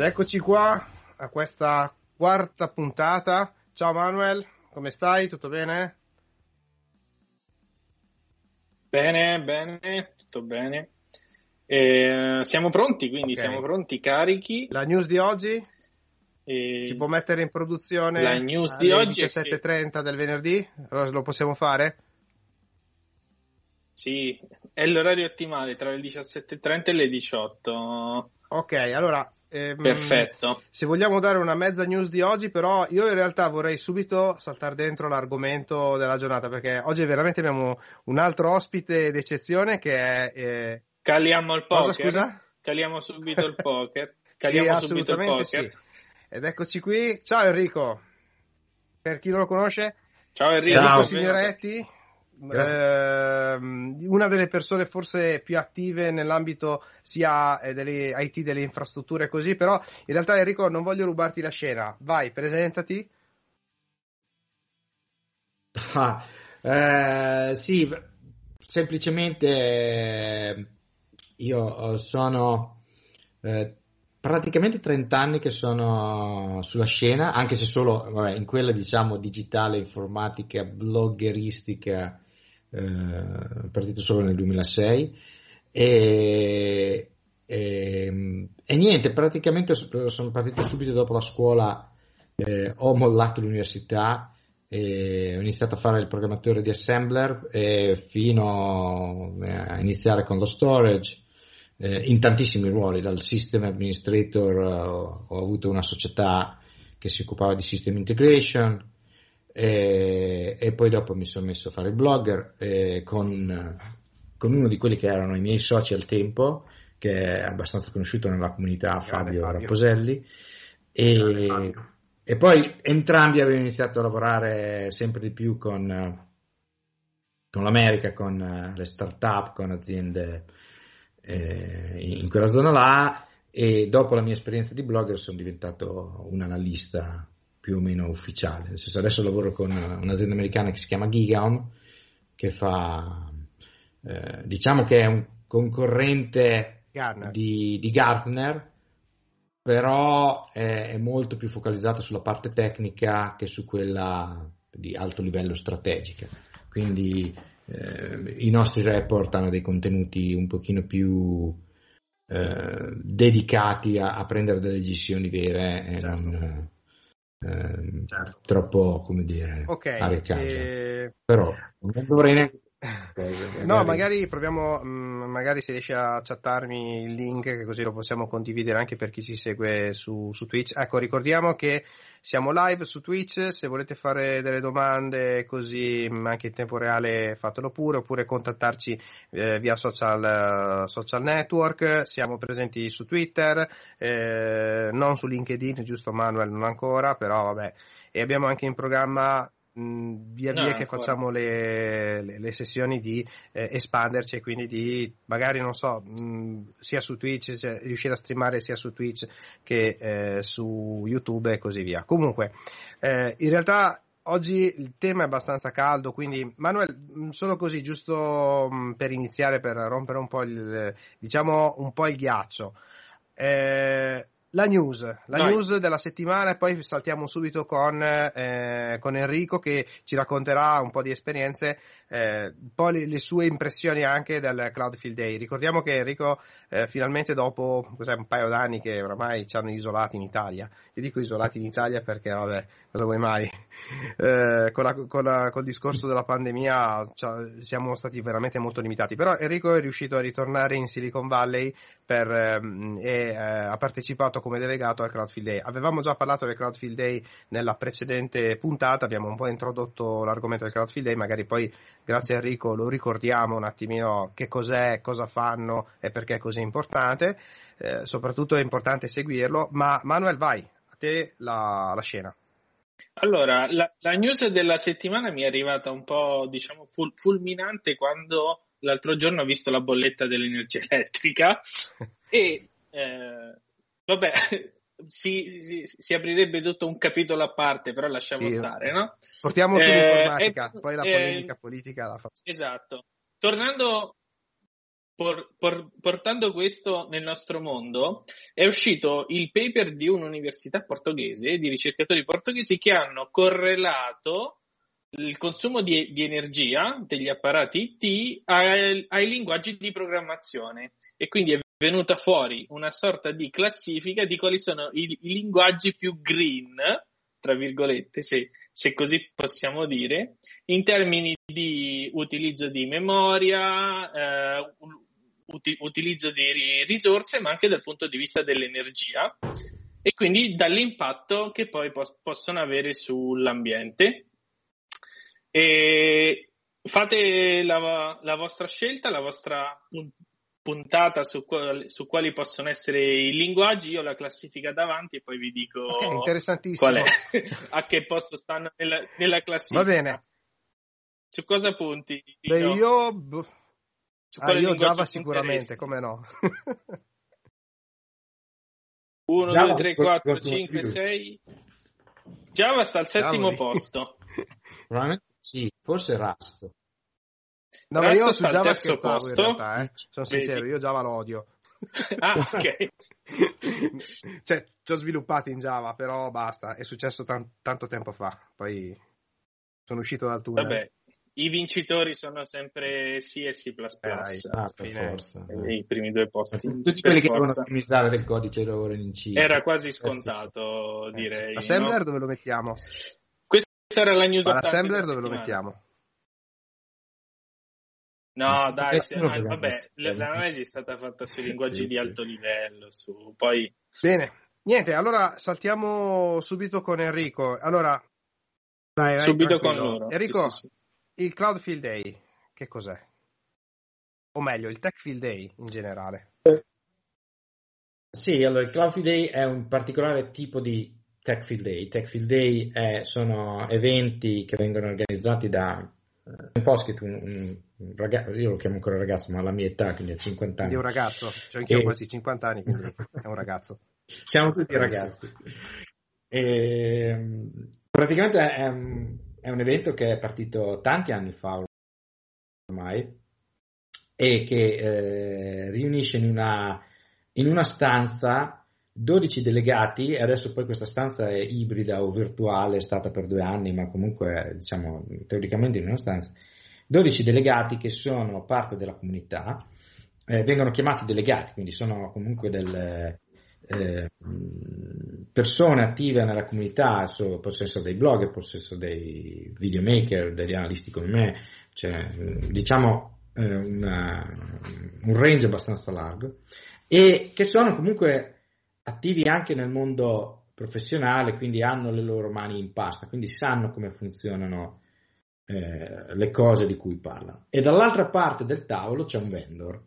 Ed eccoci qua a questa quarta puntata. Ciao Manuel, come stai? Tutto bene? Bene, bene, tutto bene. Eh, siamo pronti, quindi okay. siamo pronti, carichi. La news di oggi? E... Si può mettere in produzione la news di oggi 17.30 che... del venerdì? Allora lo possiamo fare? Sì, è l'orario ottimale tra le 17.30 e le 18. Ok, allora Ehm, Perfetto. Se vogliamo dare una mezza news di oggi, però io in realtà vorrei subito saltare dentro l'argomento della giornata perché oggi veramente abbiamo un altro ospite d'eccezione che è... Eh... Caliamo il poker. Cosa, scusa? Caliamo subito il poker. Caliamo sì, subito il poker. Sì. Ed eccoci qui. Ciao Enrico. Per chi non lo conosce. Ciao Enrico. Ciao Signoretti eh, una delle persone forse più attive nell'ambito sia eh, delle IT, delle infrastrutture così, però in realtà Enrico non voglio rubarti la scena, vai, presentati. Ah, eh, sì, semplicemente io sono eh, praticamente 30 anni che sono sulla scena, anche se solo vabbè, in quella diciamo digitale, informatica, bloggeristica eh, partito solo nel 2006 e, e, e, niente, praticamente sono partito subito dopo la scuola, eh, ho mollato l'università e ho iniziato a fare il programmatore di assembler fino a iniziare con lo storage eh, in tantissimi ruoli, dal system administrator uh, ho avuto una società che si occupava di system integration, e, e, poi dopo mi sono messo a fare il blogger eh, con, con, uno di quelli che erano i miei soci al tempo, che è abbastanza conosciuto nella comunità, Fabio, Fabio. Raposelli. E, e, poi entrambi abbiamo iniziato a lavorare sempre di più con, con l'America, con le start-up, con aziende eh, in quella zona là. E dopo la mia esperienza di blogger sono diventato un analista più o meno ufficiale. Nel senso, adesso lavoro con un'azienda americana che si chiama Gigaon, che fa, eh, diciamo che è un concorrente Gartner. Di, di, Gartner, però è, è, molto più focalizzata sulla parte tecnica che su quella di alto livello strategica. Quindi eh, i nostri report hanno dei contenuti un pochino più eh, dedicati a, a, prendere delle decisioni vere e certo. non eh, certo. troppo, come dire, okay, e... Però non dovrei neanche No, magari proviamo, mm, magari se riesci a chattarmi il link, così lo possiamo condividere anche per chi ci segue su, su, Twitch. Ecco, ricordiamo che siamo live su Twitch, se volete fare delle domande così mm, anche in tempo reale fatelo pure, oppure contattarci eh, via social, social, network. Siamo presenti su Twitter, eh, non su LinkedIn, giusto Manuel, non ancora, però vabbè. E abbiamo anche in programma via via no, che ancora. facciamo le, le, le, sessioni di eh, espanderci e quindi di magari non so mh, sia su Twitch cioè, riuscire a streamare sia su Twitch che eh, su YouTube e così via comunque eh, in realtà Oggi il tema è abbastanza caldo, quindi Manuel, solo così, giusto per iniziare, per rompere un po' il, diciamo, un po il ghiaccio. Eh, la news, la news della settimana e poi saltiamo subito con, eh, con, Enrico che ci racconterà un po' di esperienze, eh, un po' le, le, sue impressioni anche del Cloud Field Day. Ricordiamo che Enrico eh, finalmente dopo un paio d'anni che oramai ci hanno isolati in Italia, io dico isolati in Italia perché vabbè, cosa vuoi mai, eh, con, la, con, la, col discorso della pandemia cioè, siamo stati veramente molto limitati, però Enrico è riuscito a ritornare in Silicon Valley per, ehm, e eh, ha partecipato come delegato al Crowdfield Day. Avevamo già parlato del Crowdfield Day nella precedente puntata, abbiamo un po' introdotto l'argomento del Crowdfield Day, magari poi grazie a Enrico lo ricordiamo un attimino che cos'è, cosa fanno e perché è così importante. Eh, soprattutto è importante seguirlo, ma Manuel vai, a te la, la scena. Allora, la, la, news della settimana mi è arrivata un po', diciamo, ful, fulminante quando l'altro giorno ho visto la bolletta dell'energia elettrica e eh, Vabbè, si, si, si, aprirebbe tutto un capitolo a parte, però lasciamo sì, stare, no? Portiamo eh, sull'informatica, eh, poi la polemica eh, politica la facciamo. Esatto. Tornando, por, por, portando questo nel nostro mondo, è uscito il paper di un'università portoghese, di ricercatori portoghesi che hanno correlato il consumo di, di energia degli apparati IT ai, ai, linguaggi di programmazione e quindi è venuta fuori una sorta di classifica di quali sono i, i linguaggi più green, tra virgolette, se, se, così possiamo dire, in termini di utilizzo di memoria, eh, uti- utilizzo di risorse, ma anche dal punto di vista dell'energia e quindi dall'impatto che poi pos- possono avere sull'ambiente. E fate la, la, vostra scelta, la vostra puntata su, quali, su, quali possono essere i linguaggi, io la classifica davanti e poi vi dico okay, qual è, a che posto stanno nella, nella, classifica. Va bene. Su cosa punti? Beh, io Ah, io Java sicuramente, come no? 1, 2, 3, 4, 5, 6. Java sta al settimo posto. Probabilmente sì, forse Rust. No, ma io su Java scherzavo posto. in realtà, eh. sono sincero, io Java lo odio. ah, ok. cioè, ci ho sviluppato in Java, però basta, è successo tan- tanto tempo fa, poi sono uscito dal tunnel. Vabbè, i vincitori sono sempre C e C++. Eh, ah, per forza. I primi due posti. Tutti quelli che devono ottimizzare del codice lavorano in C. Era quasi scontato, eh, direi. Assembler no? dove lo mettiamo? Questa era la news L'assembler dove lo mettiamo? No, dai, se, no, vabbè, l'analisi è stata fatta sui linguaggi sì, di alto livello, su, poi... Bene, niente, allora saltiamo subito con Enrico. Allora, vai, vai, subito tranquillo. con loro. Enrico, sì, sì, il Cloud Field Day, che cos'è? O meglio, il Tech Field Day in generale. Sì, allora il Cloud Field Day è un particolare tipo di Tech Field Day. Tech Field Day è, sono eventi che vengono organizzati da un Poskit, un, un, un ragazzo, io lo chiamo ancora ragazzo, ma alla mia età, quindi a 50 anni. È un ragazzo, cioè anche io ho quasi 50 anni, quindi è un ragazzo. Siamo tutti ragazzi. E, praticamente è un è un evento che è partito tanti anni fa ormai e che eh, riunisce in una, in una stanza 12 delegati adesso poi questa stanza è ibrida o virtuale, è stata per due anni, ma comunque diciamo teoricamente in una stanza. 12 delegati che sono parte della comunità, eh, vengono chiamati delegati, quindi sono comunque del, eh, persone attive nella comunità, so, possono essere dei blogger, possono essere dei videomaker, degli analisti come me, cioè, diciamo eh, una, un range abbastanza largo, e che sono comunque attivi anche nel mondo professionale, quindi hanno le loro mani in pasta, quindi sanno come funzionano eh, le cose di cui parlano. E dall'altra parte del tavolo c'è un vendor,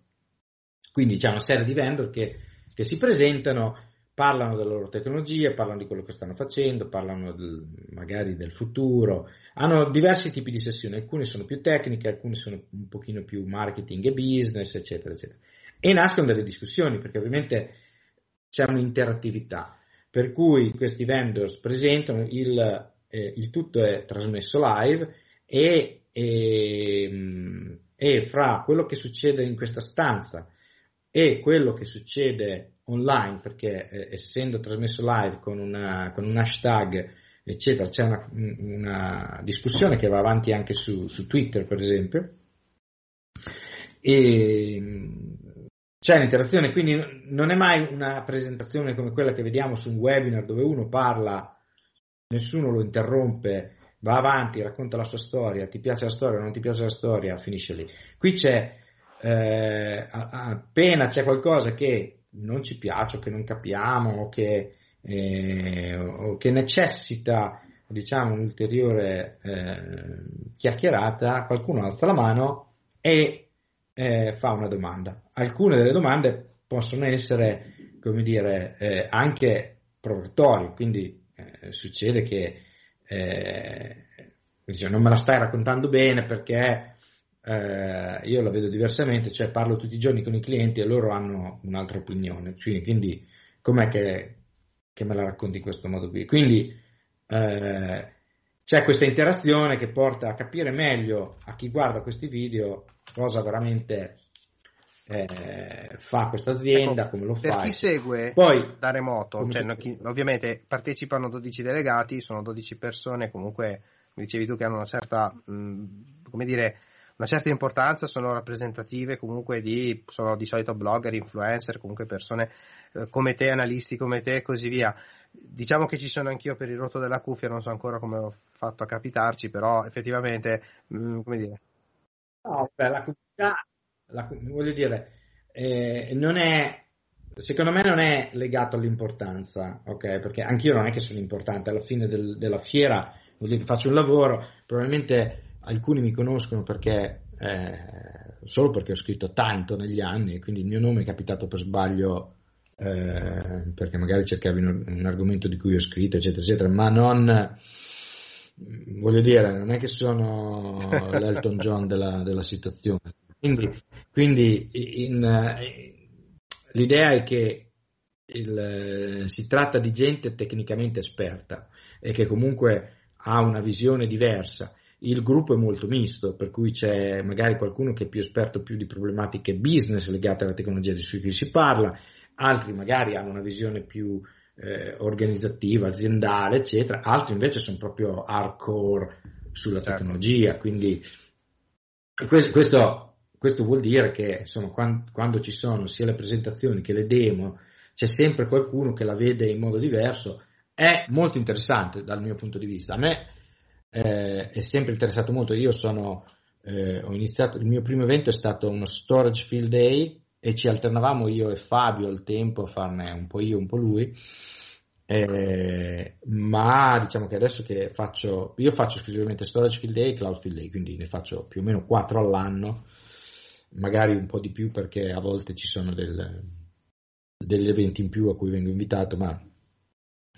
quindi c'è una serie di vendor che che si presentano, parlano delle loro tecnologie, parlano di quello che stanno facendo, parlano del, magari del futuro, hanno diversi tipi di sessioni, alcune sono più tecniche, alcune sono un pochino più marketing e business, eccetera, eccetera. E nascono delle discussioni, perché ovviamente c'è un'interattività, per cui questi vendors presentano, il, eh, il tutto è trasmesso live e, e, e fra quello che succede in questa stanza e quello che succede online, perché eh, essendo trasmesso live con, una, con, un hashtag, eccetera, c'è una, una, discussione che va avanti anche su, su Twitter, per esempio, e c'è un'interazione, quindi non è mai una presentazione come quella che vediamo su un webinar dove uno parla, nessuno lo interrompe, va avanti, racconta la sua storia, ti piace la storia, non ti piace la storia, finisce lì. Qui c'è eh, appena c'è qualcosa che non ci piace o che non capiamo o che, eh, o che necessita diciamo un'ulteriore eh, chiacchierata, qualcuno alza la mano e eh, fa una domanda. Alcune delle domande possono essere, come dire, eh, anche provocatorie, quindi eh, succede che dice, non me la stai raccontando bene perché eh, io la vedo diversamente, cioè parlo tutti i giorni con i clienti e loro hanno un'altra opinione, cioè, quindi com'è che, che, me la racconti in questo modo qui? Quindi eh, c'è questa interazione che porta a capire meglio a chi guarda questi video cosa veramente eh, fa questa azienda, ecco, come lo fa. Per chi segue Poi, da remoto, cioè, no, chi, ovviamente partecipano 12 delegati, sono 12 persone, comunque mi dicevi tu che hanno una certa, mh, come dire, una certa importanza, sono rappresentative comunque di, sono di solito blogger, influencer, comunque persone eh, come te, analisti come te e così via. Diciamo che ci sono anch'io per il rotto della cuffia, non so ancora come ho fatto a capitarci, però effettivamente, mh, come dire. No, beh, la comunità la, voglio dire, eh, non è, secondo me non è legato all'importanza, ok? Perché anch'io non è che sono importante, alla fine del, della fiera dire, faccio un lavoro, probabilmente alcuni mi conoscono perché, eh, solo perché ho scritto tanto negli anni, quindi il mio nome è capitato per sbaglio eh, perché magari cercavi un, un, argomento di cui ho scritto, eccetera, eccetera, ma non voglio dire, non è che sono l'Elton John della, della situazione. Quindi quindi in, eh, l'idea è che il, eh, si tratta di gente tecnicamente esperta e che comunque ha una visione diversa. Il gruppo è molto misto, per cui c'è magari qualcuno che è più esperto più di problematiche business legate alla tecnologia di cui si parla, altri magari hanno una visione più eh, organizzativa, aziendale, eccetera, altri invece sono proprio hardcore sulla certo. tecnologia, quindi questo questo vuol dire che insomma, quando, quando, ci sono sia le presentazioni che le demo, c'è sempre qualcuno che la vede in modo diverso. È molto interessante dal mio punto di vista. A me eh, è sempre interessato molto. Io sono, eh, ho iniziato, il mio primo evento è stato uno Storage Field Day e ci alternavamo io e Fabio al tempo a farne un po' io, un po' lui. Eh, ma diciamo che adesso che faccio, io faccio esclusivamente Storage Field Day e Cloud Field Day, quindi ne faccio più o meno 4 all'anno magari un po' di più perché a volte ci sono del, degli eventi in più a cui vengo invitato, ma,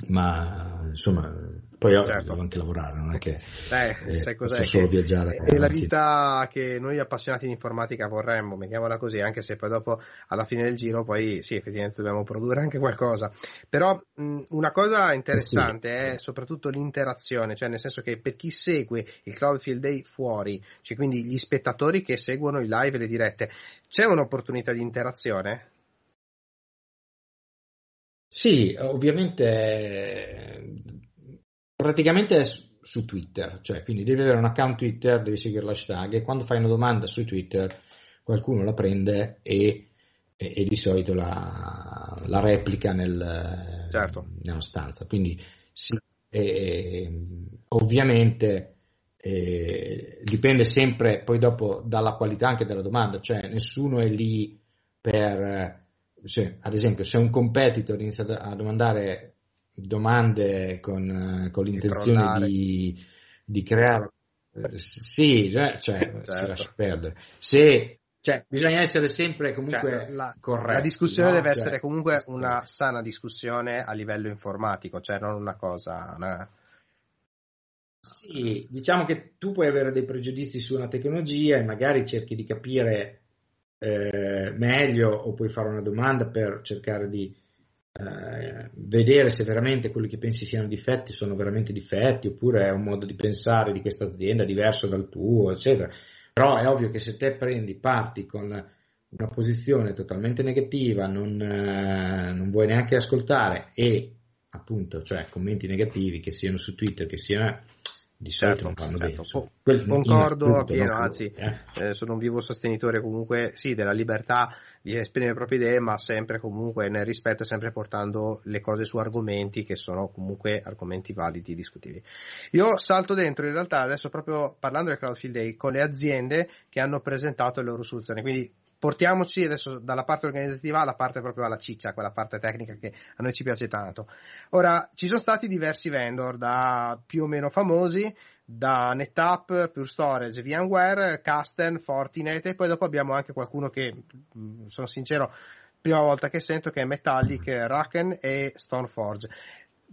ma insomma poi certo. devo anche lavorare, non è che eh, eh, sai cos'è solo che viaggiare. È la vita che noi appassionati di informatica vorremmo, mettiamola così, anche se poi dopo alla fine del giro poi sì, effettivamente dobbiamo produrre anche qualcosa. Però mh, una cosa interessante sì. è soprattutto l'interazione, cioè nel senso che per chi segue il Cloud Field Day fuori, cioè quindi gli spettatori che seguono i live e le dirette, c'è un'opportunità di interazione? Sì, ovviamente praticamente è su Twitter, cioè quindi devi avere un account Twitter, devi seguire l'hashtag e quando fai una domanda su Twitter qualcuno la prende e, e, e di solito la, la replica nel, certo. nella stanza. Quindi sì, e, ovviamente dipende sempre poi dopo dalla qualità anche della domanda, cioè nessuno è lì per, cioè, ad esempio se un competitor inizia a domandare domande con, con l'intenzione di, di, creare. Sì, cioè, cioè certo. si lascia perdere. Se, cioè, bisogna essere sempre comunque cioè, la, corretti. La discussione no? deve cioè, essere comunque una sana discussione a livello informatico, cioè non una cosa. No? Sì, diciamo che tu puoi avere dei pregiudizi su una tecnologia e magari cerchi di capire eh, meglio o puoi fare una domanda per cercare di eh, vedere se veramente quelli che pensi siano difetti sono veramente difetti oppure è un modo di pensare di questa azienda diverso dal tuo, eccetera. Però è ovvio che se te prendi, parti con una posizione totalmente negativa, non, eh, non vuoi neanche ascoltare e appunto, cioè commenti negativi che siano su Twitter, che siano di solito certo, non fanno certo. bene. Concordo appieno, anzi, eh. Eh, sono un vivo sostenitore comunque sì, della libertà di esprimere le proprie idee, ma sempre comunque nel rispetto e sempre portando le cose su argomenti che sono comunque argomenti validi e discutibili. Io salto dentro in realtà adesso proprio parlando del Crowdfield Day con le aziende che hanno presentato le loro soluzioni, quindi portiamoci adesso dalla parte organizzativa alla parte proprio alla ciccia, quella parte tecnica che a noi ci piace tanto. Ora, ci sono stati diversi vendor da più o meno famosi, da NetApp, Pure Storage, VMware, Kasten, Fortinet e poi dopo abbiamo anche qualcuno che, mm, sono sincero, prima volta che sento che è Metallic, Raken e Stoneforge.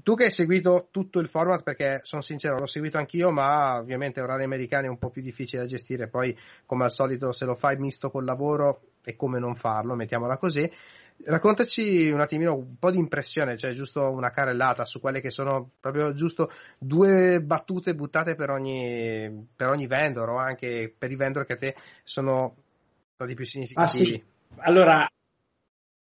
Tu che hai seguito tutto il format, perché sono sincero, l'ho seguito anch'io, ma ovviamente orari americani è un po' più difficile da gestire, poi come al solito se lo fai misto col lavoro è come non farlo, mettiamola così. Raccontaci un attimino un po' di impressione, cioè giusto una carrellata su quelle che sono proprio giusto due battute buttate per ogni, per ogni vendor o anche per i vendor che a te sono stati più significativi. Ah, sì. allora,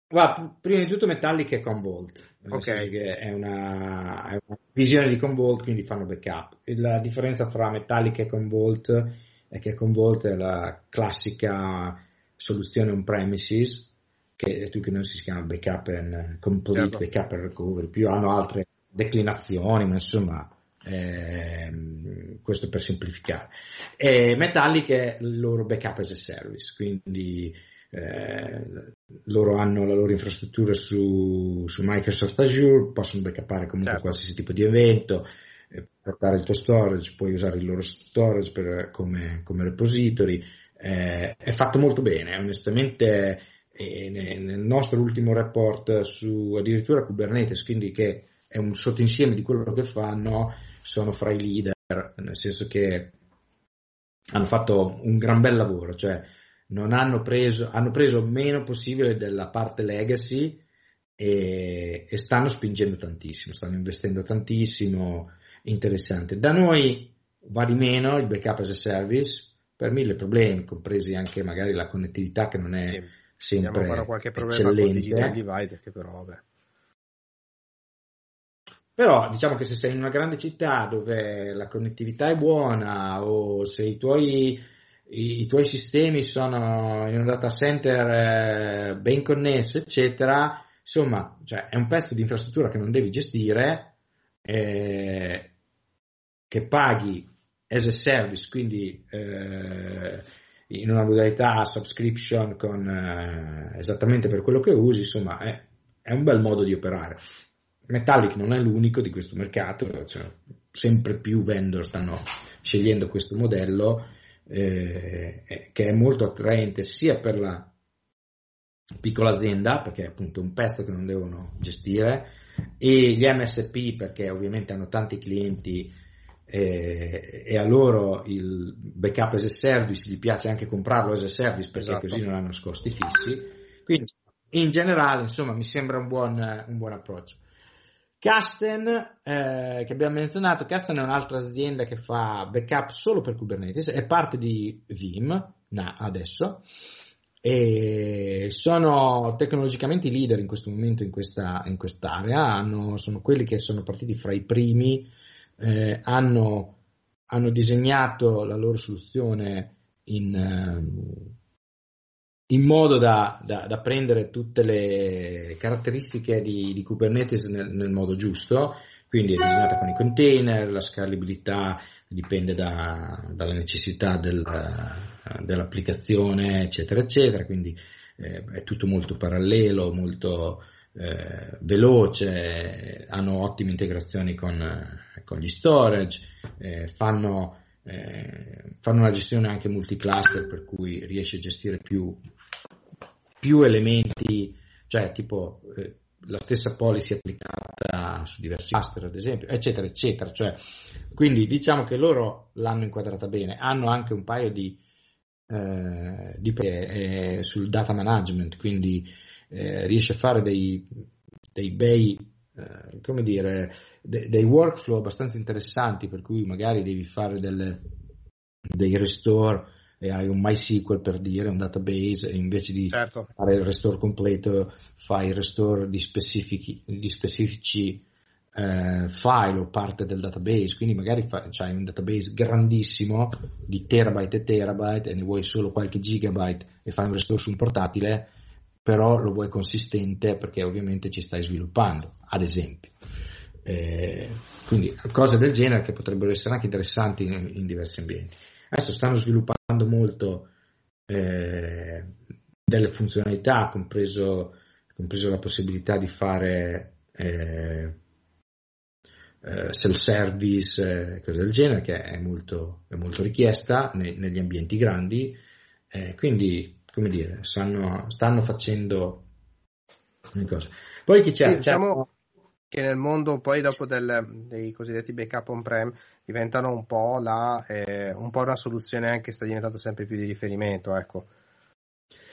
guarda, prima di tutto Metallic è Convolt, che è una, è una, visione di Convolt, quindi fanno backup. La differenza tra Metallic e Convolt è che Convolt è la classica soluzione on-premises, che tu che non si chiama backup and complete, certo. backup and recovery, più hanno altre declinazioni, ma insomma eh, questo per semplificare. E Metallic è il loro backup as a service, quindi eh, loro hanno la loro infrastruttura su, su Microsoft Azure, possono backupare comunque certo. qualsiasi tipo di evento, eh, portare il tuo storage, puoi usare il loro storage per, come, come repository, eh, è fatto molto bene, onestamente nel nostro ultimo report su addirittura Kubernetes, quindi che è un sottoinsieme di quello che fanno, sono fra i leader, nel senso che hanno fatto un gran bel lavoro, cioè non hanno preso, hanno preso meno possibile della parte legacy e, e stanno spingendo tantissimo, stanno investendo tantissimo, interessante. Da noi va di meno il backup as a service per mille problemi, compresi anche magari la connettività che non è sì, sempre qualche problema eccellente. divide che però vabbè. Però diciamo che se sei in una grande città dove la connettività è buona o se i tuoi, i, tuoi sistemi sono in un data center eh, ben connesso, eccetera, insomma, cioè, è un pezzo di infrastruttura che non devi gestire, eh, che paghi as a service, quindi eh, in una modalità subscription con, eh, esattamente per quello che usi, insomma, è, è un bel modo di operare. Metallic non è l'unico di questo mercato, cioè, sempre più vendor stanno scegliendo questo modello eh, eh, che è molto attraente sia per la piccola azienda, perché è appunto un pezzo che non devono gestire, e gli MSP perché ovviamente hanno tanti clienti eh, e a loro il backup as a service gli piace anche comprarlo as a service perché esatto. così non hanno costi fissi. Quindi in generale, insomma, mi sembra un buon, un buon approccio. Casten, eh, che abbiamo menzionato, Casten è un'altra azienda che fa backup solo per Kubernetes, è parte di Vim na, adesso e sono tecnologicamente i leader in questo momento in, questa, in quest'area, hanno, sono quelli che sono partiti fra i primi, eh, hanno, hanno, disegnato la loro soluzione in, ehm, in modo da, da, da, prendere tutte le caratteristiche di, di Kubernetes nel, nel, modo giusto, quindi è disegnata con i container, la scalabilità dipende da, dalla necessità del, dell'applicazione, eccetera, eccetera, quindi eh, è tutto molto parallelo, molto eh, veloce, hanno ottime integrazioni con, con gli storage, eh, fanno eh, fanno una gestione anche multicluster per cui riesce a gestire più, più elementi, cioè tipo eh, la stessa policy applicata su diversi cluster ad esempio, eccetera, eccetera. Cioè, quindi diciamo che loro l'hanno inquadrata bene, hanno anche un paio di, eh, di eh, sul data management, quindi eh, riesce a fare dei, dei bei, eh, come dire, de, dei workflow abbastanza interessanti per cui magari devi fare delle, dei restore e hai un MySQL per dire, un database, e invece di certo. fare il restore completo fai il restore di specifici, di specifici eh, file o parte del database, quindi magari hai un database grandissimo di terabyte e terabyte e ne vuoi solo qualche gigabyte e fai un restore su un portatile, però lo vuoi consistente perché ovviamente ci stai sviluppando, ad esempio. Eh, quindi cose del genere che potrebbero essere anche interessanti in, in diversi ambienti. Adesso stanno sviluppando molto eh, delle funzionalità, compreso, compreso, la possibilità di fare eh, eh, self-service, eh, cose del genere, che è molto, è molto richiesta ne, negli ambienti grandi. Eh, quindi, come dire, stanno, stanno facendo cose. Poi chi c'è? Sì, diciamo che nel mondo poi dopo del, dei cosiddetti backup on-prem diventano un po', la, eh, un po' una soluzione anche sta diventando sempre più di riferimento, ecco.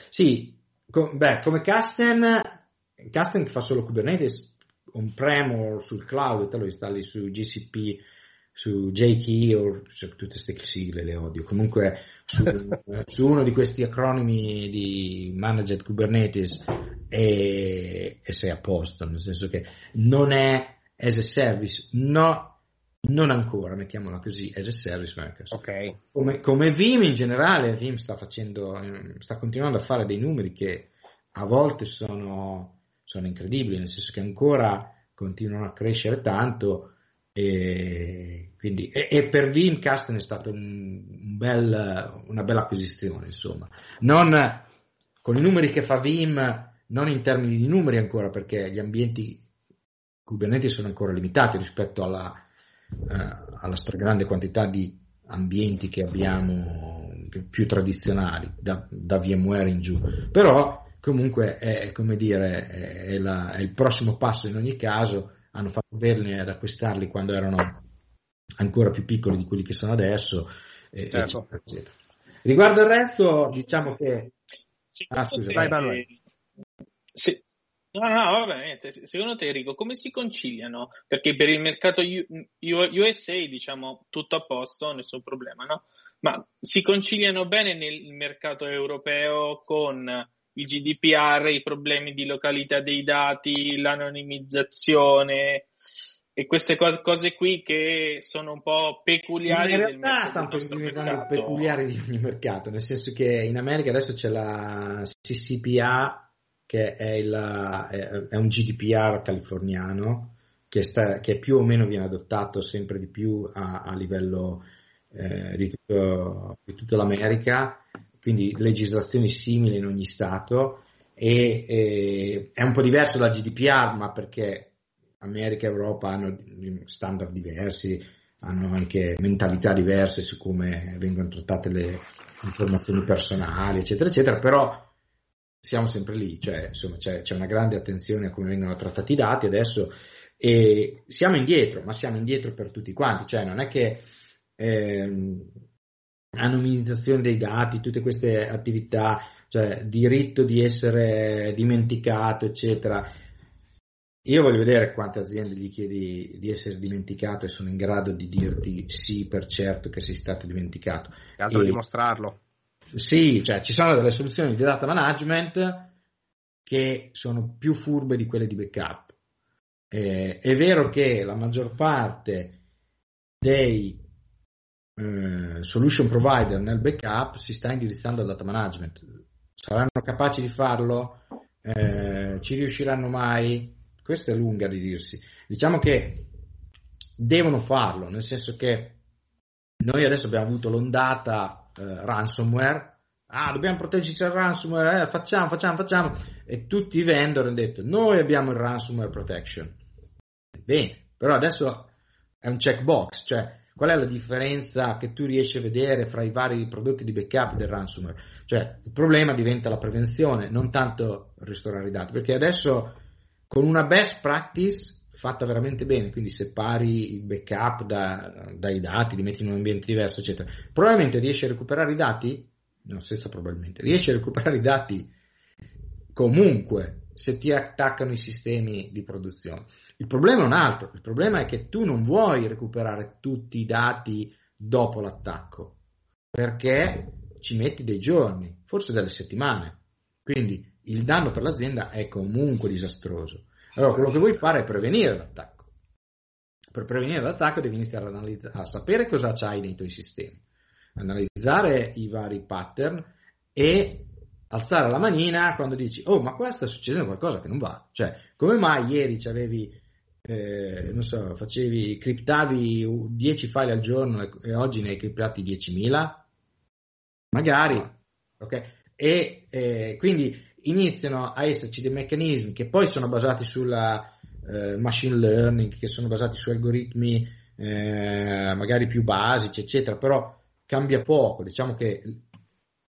Sì, com- beh, come Kasten, Kasten fa solo Kubernetes on-prem o sul cloud, te lo installi su GCP su JKey o su tutte queste sigle le odio, comunque su, su, uno di questi acronimi di Managed Kubernetes e, e sei a posto, nel senso che non è as a service, no, non ancora, mettiamola così, as a service workers. Okay. Come, come Vim in generale, Vim sta facendo, sta continuando a fare dei numeri che a volte sono, sono incredibili, nel senso che ancora continuano a crescere tanto e, quindi, e, e per Vimcast è stata un, un bel, una bella acquisizione, insomma. Non con i numeri che fa Vim, non in termini di numeri ancora, perché gli ambienti Kubernetes sono ancora limitati rispetto alla, eh, alla stragrande quantità di ambienti che abbiamo più tradizionali, da, da VMware in giù. Però comunque è, come dire, è, la, è il prossimo passo in ogni caso hanno fatto bene ad acquistarli quando erano ancora più piccoli di quelli che sono adesso. Certo. Eccetera, eccetera. Riguardo il resto, diciamo che. Ah, scusa, vai, vai. Sì. No, no, va bene. Secondo te, Enrico, come si conciliano? Perché per il mercato USA, diciamo, tutto a posto, nessun problema, no? Ma si conciliano bene nel mercato europeo con il GDPR, i problemi di località dei dati, l'anonimizzazione e queste cose, cose qui che sono un po' peculiari. In realtà stanno diventando peculiari di ogni mercato, nel senso che in America adesso c'è la CCPA che è, il, è un GDPR californiano che, sta, che, più o meno viene adottato sempre di più a, a livello eh, di, tutto, di tutta l'America. Quindi legislazioni simili in ogni Stato. E, e è un po' diverso dal GDPR, ma perché America e Europa hanno standard diversi, hanno anche mentalità diverse su come vengono trattate le informazioni personali, eccetera, eccetera, però siamo sempre lì, cioè insomma c'è, c'è una grande attenzione a come vengono trattati i dati adesso e siamo indietro, ma siamo indietro per tutti quanti, cioè non è che eh, anonimizzazione dei dati, tutte queste attività, cioè diritto di essere dimenticato, eccetera. Io voglio vedere quante aziende gli chiedi di essere dimenticato e sono in grado di dirti sì per certo che sei stato dimenticato. E altro e, dimostrarlo. Sì, cioè ci sono delle soluzioni di data management che sono più furbe di quelle di backup. Eh, è vero che la maggior parte dei eh, solution provider nel backup si sta indirizzando al data management. Saranno capaci di farlo? Eh, ci riusciranno mai? Questa è lunga di dirsi. Diciamo che devono farlo, nel senso che noi adesso abbiamo avuto l'ondata eh, ransomware. Ah, dobbiamo proteggerci dal ransomware, eh, facciamo, facciamo, facciamo. E tutti i vendor hanno detto, noi abbiamo il ransomware protection. Bene, però adesso è un checkbox, cioè Qual è la differenza che tu riesci a vedere fra i vari prodotti di backup del ransomware? Cioè, il problema diventa la prevenzione, non tanto restaurare i dati, perché adesso con una best practice fatta veramente bene, quindi separi il backup da, dai dati, li metti in un ambiente diverso, eccetera, probabilmente riesci a recuperare i dati, no, senza probabilmente, riesci a recuperare i dati comunque se ti attaccano i sistemi di produzione. Il problema è un altro, il problema è che tu non vuoi recuperare tutti i dati dopo l'attacco, perché ci metti dei giorni, forse delle settimane. Quindi il danno per l'azienda è comunque disastroso. Allora, quello che vuoi fare è prevenire l'attacco. Per prevenire l'attacco devi iniziare analizz- a sapere cosa c'hai nei tuoi sistemi, analizzare i vari pattern e alzare la manina quando dici oh ma qua sta succedendo qualcosa che non va cioè come mai ieri avevi eh, non so, facevi, criptavi 10 file al giorno e, e oggi ne hai criptati 10.000? Magari, ok? E eh, quindi iniziano a esserci dei meccanismi che poi sono basati sulla eh, machine learning, che sono basati su algoritmi eh, magari più basici, eccetera, però cambia poco. Diciamo che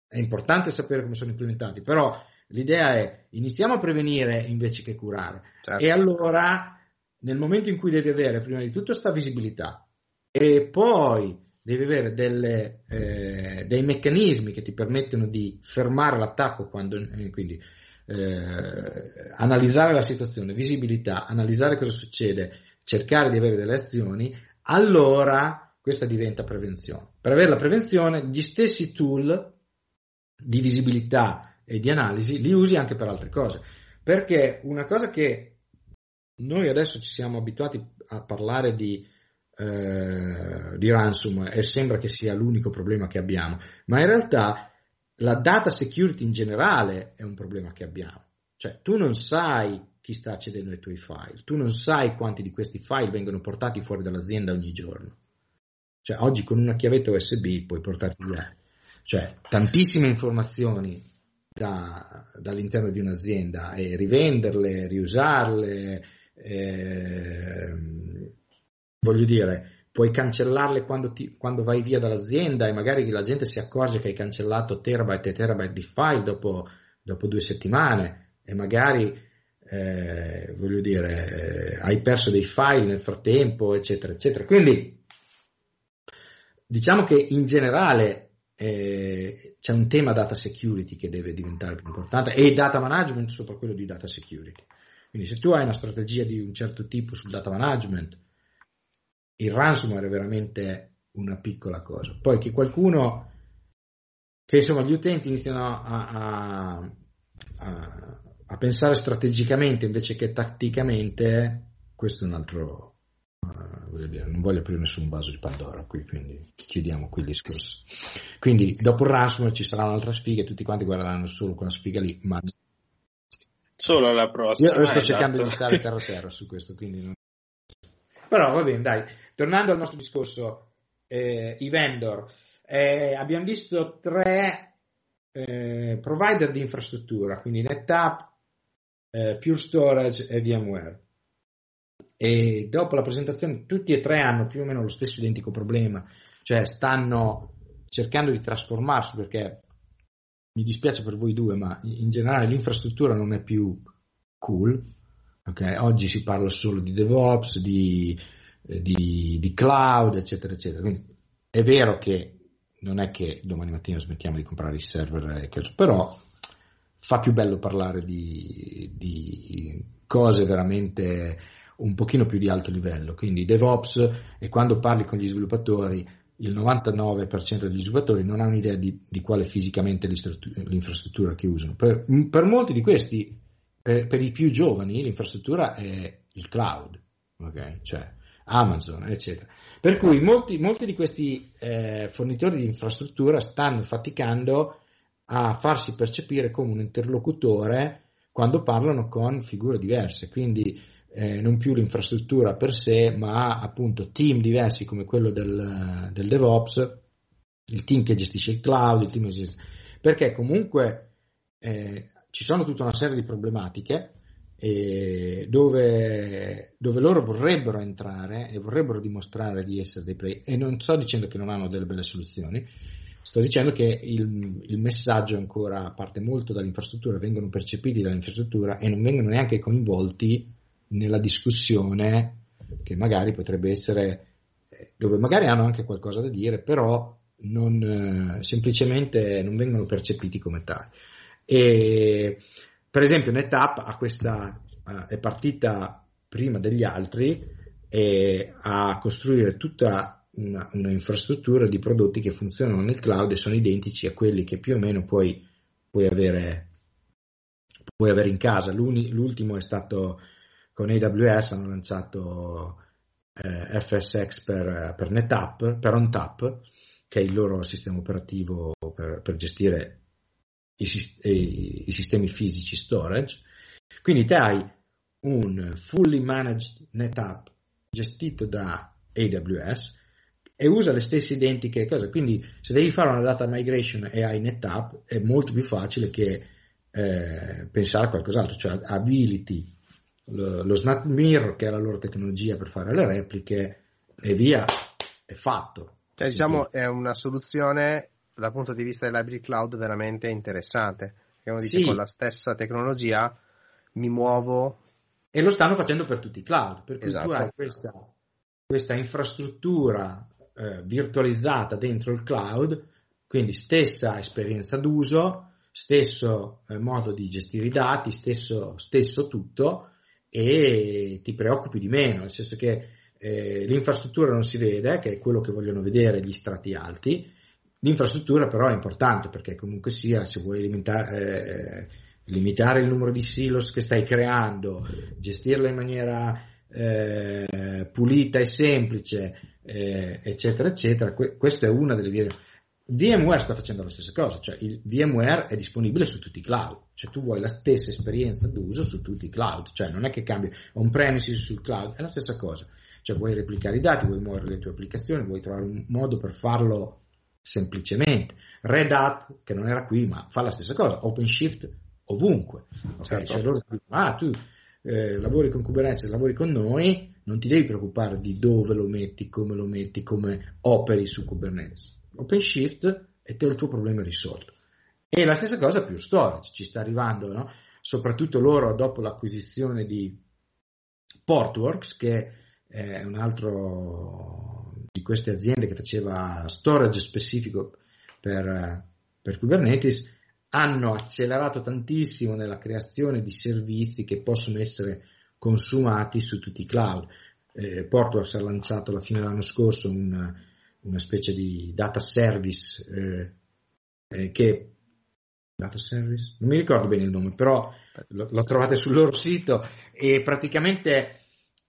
è importante sapere come sono implementati, però l'idea è iniziamo a prevenire invece che curare. Certo. E allora nel momento in cui devi avere prima di tutto questa visibilità e poi devi avere delle, eh, dei meccanismi che ti permettono di fermare l'attacco, quando, eh, quindi eh, analizzare la situazione, visibilità, analizzare cosa succede, cercare di avere delle azioni, allora questa diventa prevenzione. Per avere la prevenzione, gli stessi tool di visibilità e di analisi li usi anche per altre cose. Perché una cosa che noi adesso ci siamo abituati a parlare di, eh, di ransomware e sembra che sia l'unico problema che abbiamo, ma in realtà la data security in generale è un problema che abbiamo. Cioè, tu non sai chi sta accedendo ai tuoi file, tu non sai quanti di questi file vengono portati fuori dall'azienda ogni giorno. Cioè, oggi con una chiavetta USB puoi portarti via. Cioè, tantissime informazioni da, dall'interno di un'azienda e rivenderle, riusarle, eh, voglio dire, puoi cancellarle quando, ti, quando, vai via dall'azienda e magari la gente si accorge che hai cancellato terabyte e terabyte di file dopo, dopo due settimane e magari, eh, voglio dire, eh, hai perso dei file nel frattempo, eccetera, eccetera. Quindi, diciamo che in generale eh, c'è un tema data security che deve diventare più importante e data management sopra quello di data security. Quindi se tu hai una strategia di un certo tipo sul data management, il ransomware è veramente una piccola cosa. Poi che qualcuno, che insomma gli utenti iniziano a, a, a, a pensare strategicamente invece che tatticamente, questo è un altro, uh, non voglio aprire nessun vaso di Pandora qui, quindi chiudiamo qui il discorso. Quindi dopo il ransomware ci sarà un'altra sfiga e tutti quanti guarderanno solo quella sfiga lì, ma Solo la prossima. Io sto esatto. cercando di stare terra terra su questo, quindi non... Però va bene, dai. Tornando al nostro discorso, eh, i vendor. Eh, abbiamo visto tre eh, provider di infrastruttura, quindi NetApp, eh, Pure Storage e VMware. E dopo la presentazione tutti e tre hanno più o meno lo stesso identico problema, cioè stanno cercando di trasformarsi perché mi dispiace per voi due, ma in generale l'infrastruttura non è più cool. Okay? Oggi si parla solo di DevOps, di, di, di cloud, eccetera, eccetera. Quindi è vero che non è che domani mattina smettiamo di comprare i server, però fa più bello parlare di, di cose veramente un pochino più di alto livello. Quindi DevOps e quando parli con gli sviluppatori il 99% degli sviluppatori non ha un'idea di, di qual è fisicamente l'infrastruttura che usano. Per, per molti di questi, per, per, i più giovani, l'infrastruttura è il cloud, okay? cioè Amazon, eccetera. Per cui molti, molti di questi eh, fornitori di infrastruttura stanno faticando a farsi percepire come un interlocutore quando parlano con figure diverse. Quindi eh, non più l'infrastruttura per sé, ma appunto team diversi come quello del, del DevOps, il team che gestisce il cloud, il team che gestisce... perché comunque eh, ci sono tutta una serie di problematiche dove, dove, loro vorrebbero entrare e vorrebbero dimostrare di essere dei play e non sto dicendo che non hanno delle belle soluzioni, sto dicendo che il, il messaggio ancora parte molto dall'infrastruttura, vengono percepiti dall'infrastruttura e non vengono neanche coinvolti nella discussione che magari potrebbe essere eh, dove magari hanno anche qualcosa da dire, però non, eh, semplicemente non vengono percepiti come tali. E, per esempio, NetApp ha questa, uh, è partita prima degli altri a costruire tutta una, una, infrastruttura di prodotti che funzionano nel cloud e sono identici a quelli che più o meno puoi, puoi, avere, puoi avere in casa. L'ultimo è stato con AWS hanno lanciato eh, FSX per, per NetApp, per OnTap, che è il loro sistema operativo per, per gestire i, i, i, sistemi fisici storage. Quindi te hai un fully managed NetApp gestito da AWS e usa le stesse identiche cose. Quindi se devi fare una data migration e hai NetApp è molto più facile che eh, pensare a qualcos'altro, cioè ability lo, lo Snap Mirror, che è la loro tecnologia per fare le repliche, e via, è fatto. Cioè, diciamo, è una soluzione dal punto di vista del library cloud veramente interessante. Che uno dice sì. con la stessa tecnologia mi muovo. E lo stanno facendo per tutti i cloud, per cui esatto. tu hai questa, questa infrastruttura eh, virtualizzata dentro il cloud, quindi stessa esperienza d'uso, stesso eh, modo di gestire i dati, stesso, stesso tutto, e ti preoccupi di meno, nel senso che eh, l'infrastruttura non si vede, che è quello che vogliono vedere gli strati alti, l'infrastruttura però è importante perché comunque sia, se vuoi limitare, eh, limitare il numero di silos che stai creando, gestirla in maniera eh, pulita e semplice, eh, eccetera, eccetera, que- questa è una delle vie. VMware sta facendo la stessa cosa, cioè il VMware è disponibile su tutti i cloud, cioè tu vuoi la stessa esperienza d'uso su tutti i cloud, cioè non è che cambi on-premises sul cloud, è la stessa cosa, cioè vuoi replicare i dati, vuoi muovere le tue applicazioni, vuoi trovare un modo per farlo semplicemente. Red Hat, che non era qui, ma fa la stessa cosa, OpenShift ovunque, okay? certo. cioè loro dicono, ah tu eh, lavori con Kubernetes, lavori con noi, non ti devi preoccupare di dove lo metti, come lo metti, come operi su Kubernetes OpenShift e te il tuo problema è risolto. E la stessa cosa più storage, ci sta arrivando, no? soprattutto loro dopo l'acquisizione di Portworx, che è un altro di queste aziende che faceva storage specifico per, per Kubernetes, hanno accelerato tantissimo nella creazione di servizi che possono essere consumati su tutti i cloud. Eh, Portworx ha lanciato alla fine dell'anno scorso un, una specie di data service eh, eh, che data service non mi ricordo bene il nome però lo, lo, trovate sul loro sito e praticamente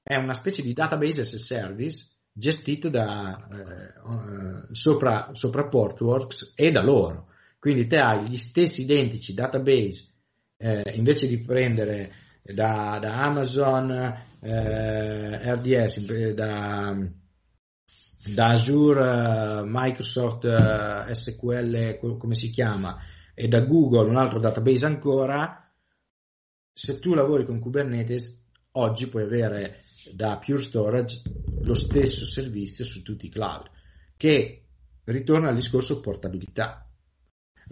è una specie di database as a service gestito da eh, sopra, sopra Portworx e da loro. Quindi te hai gli stessi identici database eh, invece di prendere da, da Amazon eh, RDS da da Azure, Microsoft eh, SQL, come si chiama, e da Google un altro database ancora, se tu lavori con Kubernetes, oggi puoi avere da Pure Storage lo stesso servizio su tutti i cloud, che ritorna al discorso portabilità.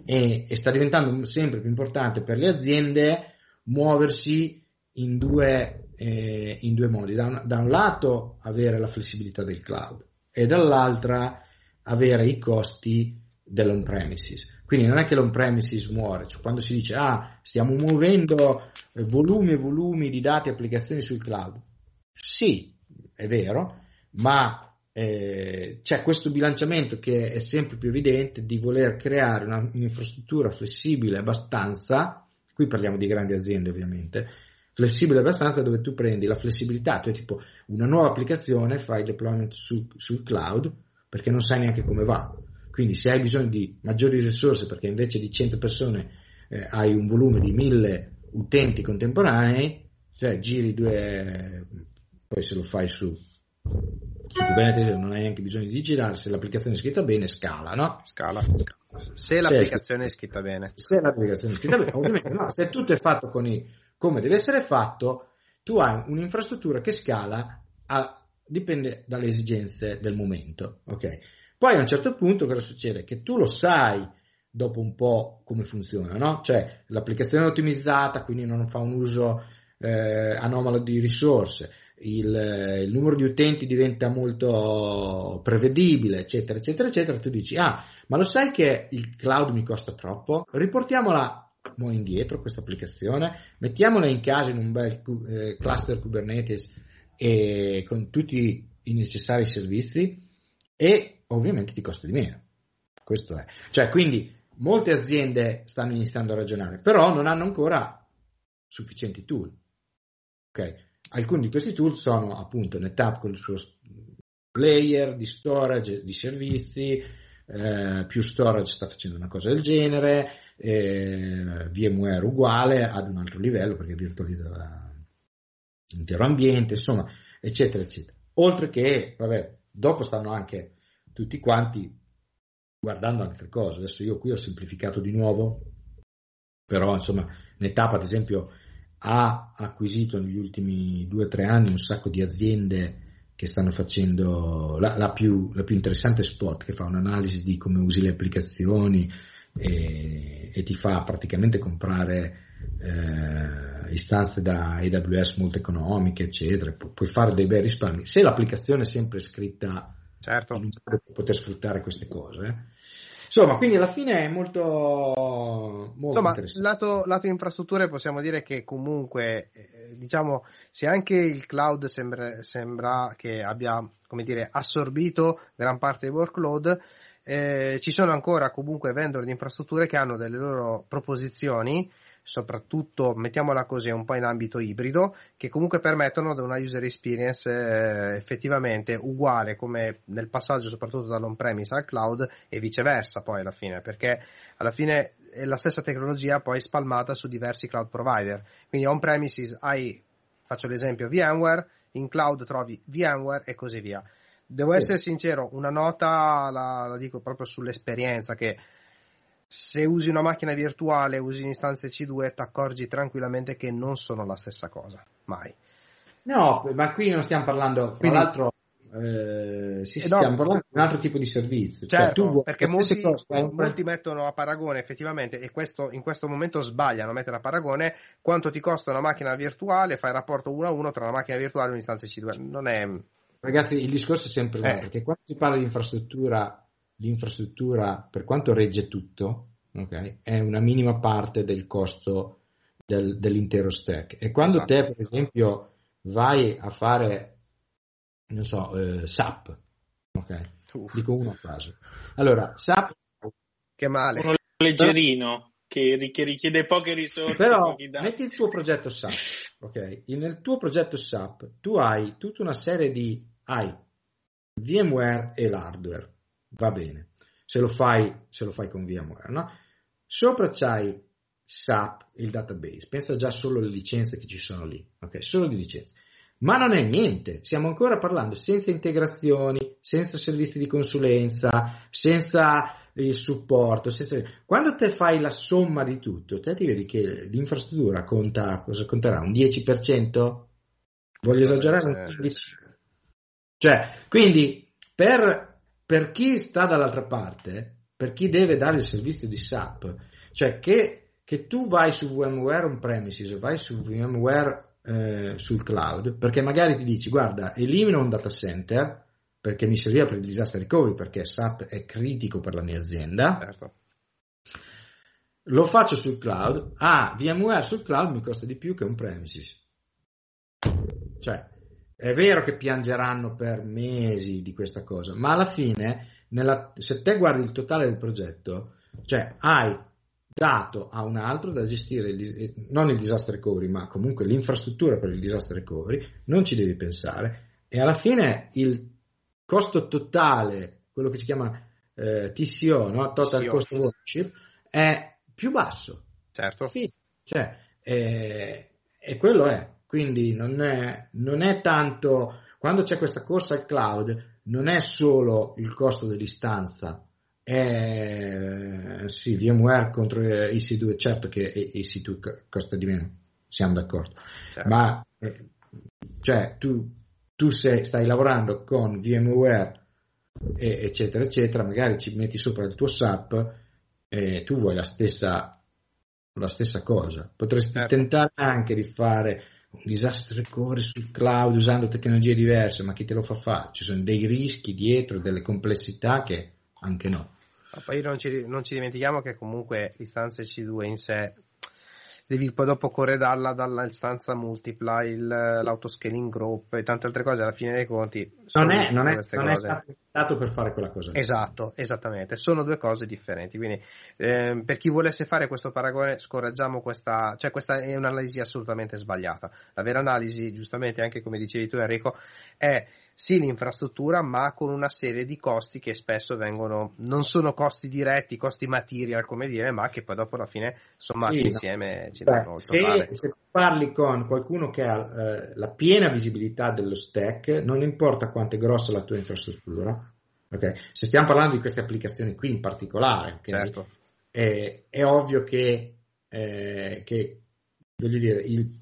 E, e sta diventando sempre più importante per le aziende muoversi in due, eh, in due modi. Da un, da un lato avere la flessibilità del cloud, e dall'altra avere i costi dell'on premises. Quindi non è che l'on premises muore, cioè quando si dice ah stiamo muovendo volumi e volumi di dati e applicazioni sul cloud. Sì, è vero, ma eh, c'è questo bilanciamento che è sempre più evidente di voler creare una, un'infrastruttura flessibile abbastanza, qui parliamo di grandi aziende ovviamente, flessibile abbastanza dove tu prendi la flessibilità, hai tipo una nuova applicazione, fai il deployment su, sul cloud perché non sai neanche come va. Quindi se hai bisogno di maggiori risorse perché invece di 100 persone eh, hai un volume di 1000 utenti contemporanei, cioè giri due, poi se lo fai su, su Kubernetes non hai neanche bisogno di girare, se l'applicazione è scritta bene scala, no? Scala. Se l'applicazione è scritta bene. Se l'applicazione è scritta bene, ovviamente no, se tutto è fatto con i come deve essere fatto, tu hai un'infrastruttura che scala a, dipende dalle esigenze del momento. Okay? Poi a un certo punto cosa succede? Che tu lo sai dopo un po' come funziona, no? Cioè l'applicazione è ottimizzata, quindi non fa un uso eh, anomalo di risorse, il, il, numero di utenti diventa molto prevedibile, eccetera, eccetera, eccetera. Tu dici, ah, ma lo sai che il cloud mi costa troppo? Riportiamola mo indietro questa applicazione, mettiamola in casa in un bel eh, cluster Kubernetes e con tutti i necessari servizi e ovviamente ti costa di meno. Questo è. Cioè, quindi molte aziende stanno iniziando a ragionare, però non hanno ancora sufficienti tool. Okay? Alcuni di questi tool sono appunto NetApp con il suo player di storage, di servizi, eh, più storage sta facendo una cosa del genere, eh, VMware uguale ad un altro livello perché virtualizza l'intero ambiente, insomma, eccetera, eccetera. Oltre che, vabbè, dopo stanno anche tutti quanti guardando altre cose. Adesso io qui ho semplificato di nuovo, però insomma, NetApp ad esempio ha acquisito negli ultimi due o tre anni un sacco di aziende che stanno facendo la, la, più, la più interessante spot che fa un'analisi di come usi le applicazioni, e, e ti fa praticamente comprare eh, istanze da AWS molto economiche, eccetera. Pu- puoi fare dei bei risparmi. Se l'applicazione è sempre scritta certo. in per poter sfruttare queste cose. Insomma, quindi alla fine è molto, molto Insomma, lato, lato infrastrutture possiamo dire che comunque, eh, diciamo, se anche il cloud sembra, sembra che abbia, come dire, assorbito gran parte dei workload, eh, ci sono ancora comunque vendor di infrastrutture che hanno delle loro proposizioni soprattutto mettiamola così un po' in ambito ibrido che comunque permettono una user experience eh, effettivamente uguale come nel passaggio soprattutto dall'on-premise al cloud e viceversa poi alla fine perché alla fine è la stessa tecnologia poi spalmata su diversi cloud provider quindi on-premises hai faccio l'esempio VMware in cloud trovi VMware e così via devo sì. essere sincero una nota la, la dico proprio sull'esperienza che se usi una macchina virtuale, usi istanze C2, ti accorgi tranquillamente che non sono la stessa cosa, mai. No, ma qui non stiamo parlando, tra Quindi, l'altro, eh, sì, eh, no, stiamo parlando di un altro tipo di servizio. Cioè, certo, cioè, perché molti, cose, molti, mettono a paragone effettivamente, e questo, in questo momento sbagliano a mettere a paragone quanto ti costa una macchina virtuale, fai il rapporto 1 a 1 tra una macchina virtuale e un'istanza C2. Non è... Ragazzi, il discorso è sempre eh. perché quando si parla di infrastruttura l'infrastruttura, per quanto regge tutto, okay, è una minima parte del costo del, dell'intero stack. E quando esatto. te, per esempio, vai a fare, non so, eh, SAP, ok? Dico uno a caso. Allora, SAP... Che male. Uno leggerino. Che, richiede poche risorse. Però metti il tuo progetto SAP, ok? Nel tuo progetto SAP tu hai tutta una serie di hai VMware e l'hardware, va bene, se lo fai, se lo fai con VMware, no? Sopra c'hai SAP, il database, pensa già solo alle licenze che ci sono lì, ok? Solo di licenze. Ma non è niente, stiamo ancora parlando senza integrazioni, senza servizi di consulenza, senza il supporto. Senza... Quando te fai la somma di tutto, te ti vedi che l'infrastruttura conta, cosa conterà? Un 10%? Voglio esagerare un 15%? Cioè, quindi per per chi sta dall'altra parte, per chi deve dare il servizio di SAP, cioè che, che tu vai su VMware on premises, vai su VMware eh, sul cloud, perché magari ti dici guarda, elimino un data center perché mi serviva per il disaster recovery, perché SAP è critico per la mia azienda. Certo. Lo faccio sul cloud. Ah, VMware sul cloud mi costa di più che un premises. Cioè, è vero che piangeranno per mesi di questa cosa, ma alla fine, nella, se te guardi il totale del progetto, cioè hai dato a un altro da gestire il, non il disaster recovery, ma comunque l'infrastruttura per il disaster recovery, non ci devi pensare e alla fine il costo totale, quello che si chiama eh, TCO, no? Total TCO. Cost of Ownership, è più basso. Certo. Sì, cioè, eh, e quello è. Quindi non è, non è tanto, quando c'è questa corsa al cloud, non è solo il costo dell'istanza, è sì, VMware contro EC2, certo che EC2 costa di meno, siamo d'accordo, certo. ma eh, cioè tu, tu sei, stai lavorando con VMware eccetera eccetera, magari ci metti sopra il tuo SAP e tu vuoi la stessa, la stessa cosa, potresti certo. tentare anche di fare un disastro recovery sul cloud usando tecnologie diverse, ma chi te lo fa fare? Ci sono dei rischi dietro, delle complessità che anche no. Ma poi non ci, non ci dimentichiamo che comunque l'istanza C2 in sé devi poi dopo corredarla dall'istanza multipla, il, l'autoscaling group e tante altre cose alla fine dei conti. Non, è, non, è, non è, stato pensato per fare quella cosa. Esatto, esattamente, sono due cose differenti. Quindi eh, per chi volesse fare questo paragone scoraggiamo questa, cioè questa è un'analisi assolutamente sbagliata. La vera analisi, giustamente anche come dicevi tu Enrico, è sì l'infrastruttura, ma con una serie di costi che spesso vengono, non sono costi diretti, costi material, come dire, ma che poi dopo alla fine sommati sì, insieme no. ci danno il se, se, parli con qualcuno che ha eh, la piena visibilità dello stack, non importa quanto è grossa la tua infrastruttura, okay? se stiamo parlando di queste applicazioni qui in particolare, certo. è, è, ovvio che, eh, che voglio dire, il,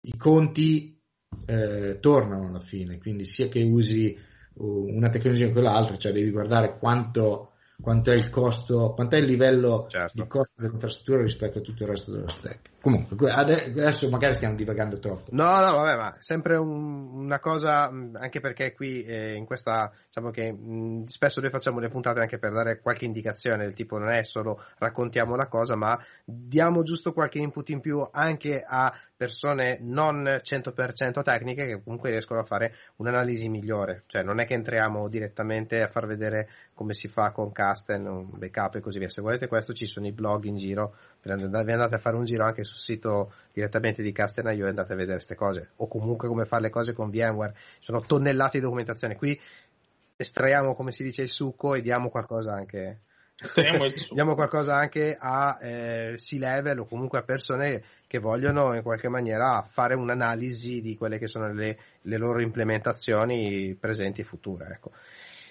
i conti eh, tornano alla fine, quindi sia che usi una tecnologia o quell'altra, cioè devi guardare quanto, quanto è il costo, quanto è il livello Certo. di costo dell'infrastruttura rispetto a tutto il resto dello stack. Comunque, que- ade- adesso magari stiamo divagando troppo. No, no, vabbè, ma sempre un- una cosa, anche perché qui eh, in questa, diciamo che mh, spesso noi facciamo le puntate anche per dare qualche indicazione, del tipo non è solo raccontiamo la cosa, ma diamo giusto qualche input in più anche a persone non 100% tecniche che comunque riescono a fare un'analisi migliore, cioè non è che entriamo direttamente a far vedere come si fa con Casten, un backup e così via, se volete questo ci sono i blog in giro, vi andate a fare un giro anche sul sito direttamente di Casten.io e andate a vedere queste cose, o comunque come fare le cose con VMware, sono tonnellate di documentazione, qui estraiamo come si dice il succo e diamo qualcosa anche. Diamo qualcosa anche a eh, C-level o comunque a persone che vogliono in qualche maniera fare un'analisi di quelle che sono le, le loro implementazioni presenti e future. Ecco.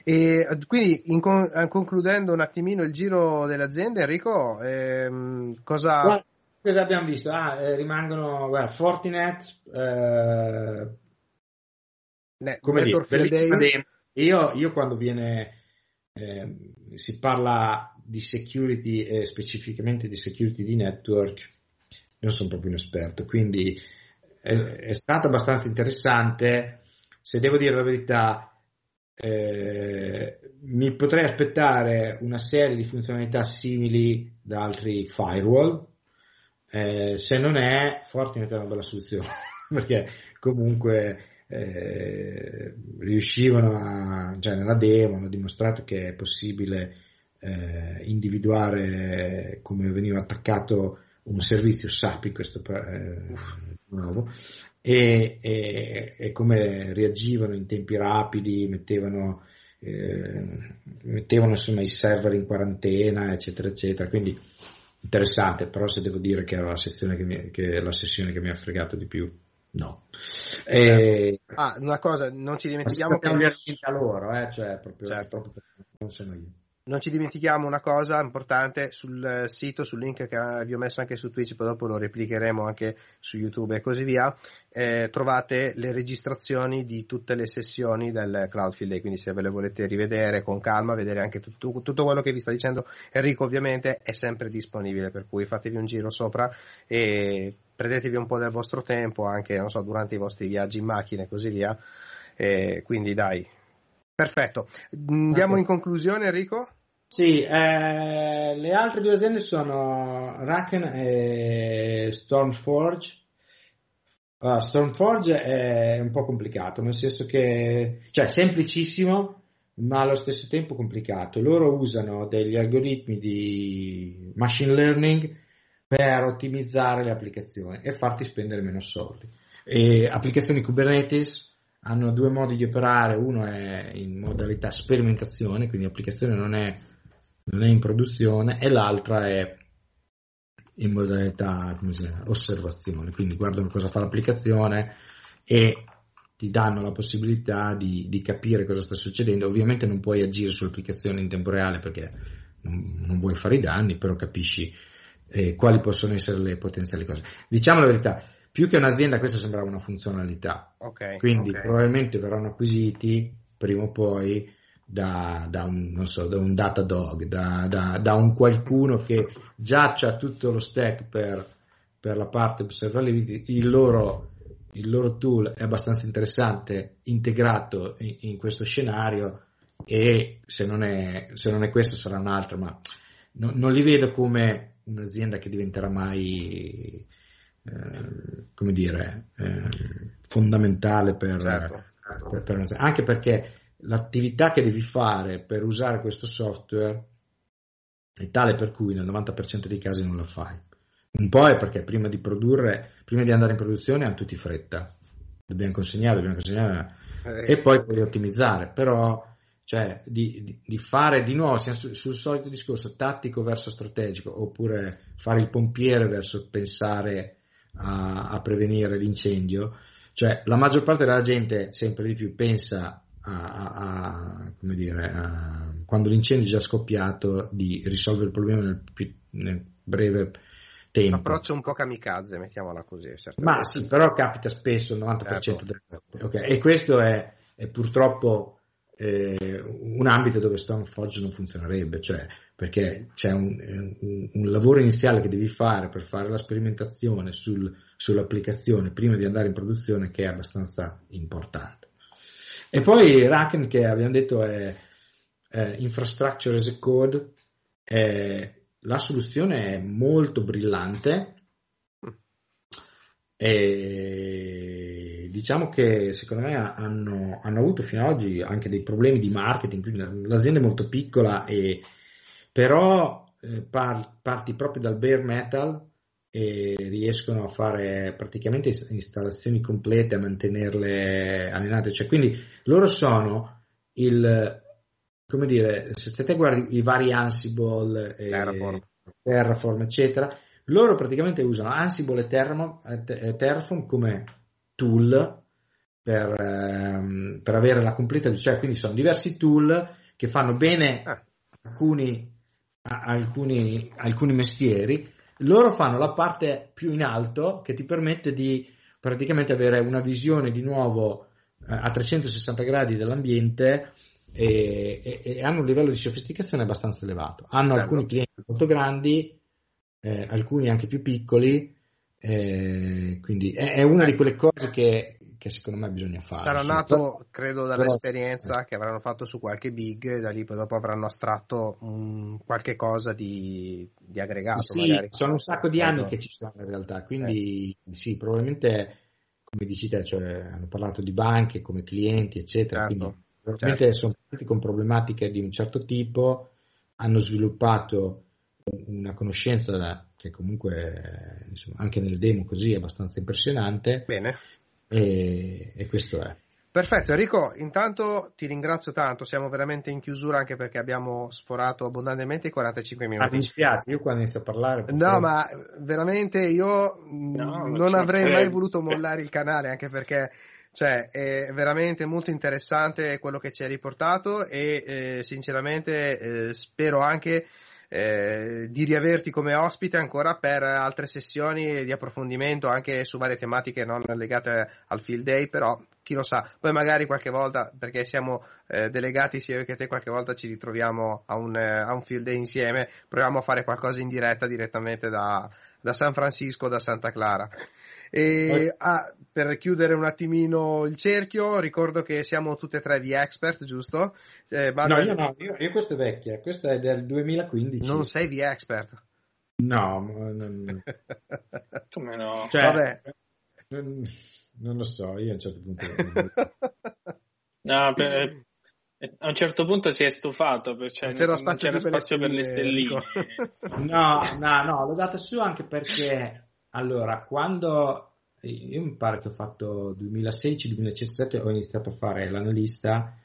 E quindi in con- eh, concludendo un attimino il giro delle aziende, Enrico, ehm, cosa... Guarda, cosa abbiamo visto? Ah, eh, rimangono guarda, Fortinet, eh, ne- come dire, Network demo. Io, io quando viene, eh, si parla di security e specificamente di security di network, non sono proprio un esperto, quindi è, è stato abbastanza interessante. Se devo dire la verità, eh, mi potrei aspettare una serie di funzionalità simili da altri firewall. Eh, se non è, Fortinet è una bella soluzione perché comunque eh, riuscivano a, cioè nella demo hanno dimostrato che è possibile eh, individuare come veniva attaccato un servizio SAP in questo eh, nuovo e, e, e, come reagivano in tempi rapidi, mettevano, eh, mettevano insomma i server in quarantena, eccetera, eccetera. Quindi interessante, però se devo dire che era la, sezione che mi, che la sessione che mi ha fregato di più, no. E, ah, una cosa, non ci dimentichiamo che... a loro, eh, cioè proprio, certo. proprio non sono io. Non ci dimentichiamo una cosa importante sul sito, sul link che vi ho messo anche su Twitch, poi dopo lo replicheremo anche su YouTube e così via. Eh, trovate le registrazioni di tutte le sessioni del Cloudfield Day, quindi se ve le volete rivedere con calma, vedere anche tutto, tutto quello che vi sta dicendo Enrico, ovviamente è sempre disponibile, per cui fatevi un giro sopra e prendetevi un po' del vostro tempo anche, non so, durante i vostri viaggi in macchina e così via. Eh, quindi dai, perfetto. Andiamo okay. in conclusione, Enrico? Sì, eh, le altre due aziende sono Raken e Stormforge. Uh, Stormforge è un po' complicato, nel senso che, cioè, semplicissimo, ma allo stesso tempo complicato. Loro usano degli algoritmi di machine learning per ottimizzare le applicazioni e farti spendere meno soldi. E applicazioni Kubernetes hanno due modi di operare, uno è in modalità sperimentazione, quindi l'applicazione non è, non è in produzione, e l'altra è in modalità chiama, osservazione, quindi guardano cosa fa l'applicazione e ti danno la possibilità di, di, capire cosa sta succedendo. Ovviamente non puoi agire sull'applicazione in tempo reale perché non, non vuoi fare i danni, però capisci eh, quali possono essere le potenziali cose. Diciamo la verità, più che un'azienda questa sembrava una funzionalità. Okay, Quindi okay. probabilmente verranno acquisiti prima o poi da, da, un, so, da un, Datadog, da, da, da, un qualcuno che già ha tutto lo stack per, per la parte observability, il loro, il loro tool è abbastanza interessante, integrato in, in questo scenario e se non, è, se non è questo sarà un'altra, ma no, non li vedo come un'azienda che diventerà mai eh, come dire eh, fondamentale per, certo. per, per un'azienda. anche perché l'attività che devi fare per usare questo software è tale per cui nel 90% dei casi non la fai. Un po' è perché prima di produrre, prima di andare in produzione hanno tutti fretta, dobbiamo consegnare, dobbiamo consegnare Eh, e poi puoi ottimizzare, però cioè di, di, fare di nuovo siamo sul, sul solito discorso tattico verso strategico oppure fare il pompiere verso pensare a, a prevenire l'incendio, cioè la maggior parte della gente sempre di più pensa a, a, come dire, quando l'incendio è già scoppiato di risolvere il problema nel, nel breve tempo. Un approccio un po' kamikaze, mettiamola così. Ma sì, però capita spesso il 90% certo. delle volte. Okay. E questo è, è, purtroppo eh, un ambito dove Stormforge non funzionerebbe, cioè perché c'è un, un, un, lavoro iniziale che devi fare per fare la sperimentazione sul, sull'applicazione prima di andare in produzione che è abbastanza importante. E poi Raken che abbiamo detto è, è infrastructure as a code, è, la soluzione è molto brillante e diciamo che secondo me hanno, hanno, avuto fino ad oggi anche dei problemi di marketing, l'azienda è molto piccola e però eh, par, parti proprio dal bare metal e riescono a fare praticamente installazioni complete, a mantenerle allenate, cioè quindi loro sono il come dire, se te guardi i vari Ansible, eh, Terraform. Terraform, eccetera, loro praticamente usano Ansible e Terraform, e Terraform come tool per, ehm, per, avere la completa, cioè quindi sono diversi tool che fanno bene ah. alcuni, alcuni, alcuni mestieri, loro fanno la parte più in alto che ti permette di praticamente avere una visione di nuovo eh, a 360 gradi dell'ambiente e, e, e, hanno un livello di sofisticazione abbastanza elevato. Hanno Bello. alcuni clienti molto grandi, eh, alcuni anche più piccoli, eh, quindi è, è, una di quelle cose che, che, secondo me bisogna fare. Sarà nato, credo, dall'esperienza che avranno fatto su qualche big e da lì poi dopo avranno astratto um, qualche cosa di, di aggregato. Sì, magari. sono un sacco di anni che ci sono in realtà, quindi eh. sì, probabilmente come dici te, cioè, hanno parlato di banche come clienti, eccetera. Certo. Quindi probabilmente certo. sono partiti con problematiche di un certo tipo, hanno sviluppato una conoscenza che comunque insomma, anche nel demo così è abbastanza impressionante. Bene. E, e, questo è. Perfetto Enrico, intanto ti ringrazio tanto, siamo veramente in chiusura anche perché abbiamo sforato abbondantemente i 45 minuti. Ah, mi dispiace, io quando inizio a parlare... No, ma veramente io no, non avrei mai voluto mollare il canale anche perché cioè, è veramente molto interessante quello che ci hai riportato e eh, sinceramente eh, spero anche eh, di riaverti come ospite ancora per altre sessioni di approfondimento anche su varie tematiche non legate al field day, però chi lo sa, poi magari qualche volta, perché siamo eh, delegati sia io che te, qualche volta ci ritroviamo a un, eh, a un, field day insieme, proviamo a fare qualcosa in diretta direttamente da, da San Francisco, da Santa Clara. E, ah, per chiudere un attimino il cerchio, ricordo che siamo tutte e tre di expert, giusto? Eh, no, io no, io, io questa è vecchia, questa è del 2015. Non sei di expert? No, non... come no? Cioè, Vabbè. Non, non, lo so, io a un certo punto... no, per, a un certo punto si è stufato, cioè c'era spazio, c'era spazio per le stelline. no, no, no, l'ho data su anche perché allora, quando io mi pare che ho fatto 2016-2017 ho iniziato a fare l'analista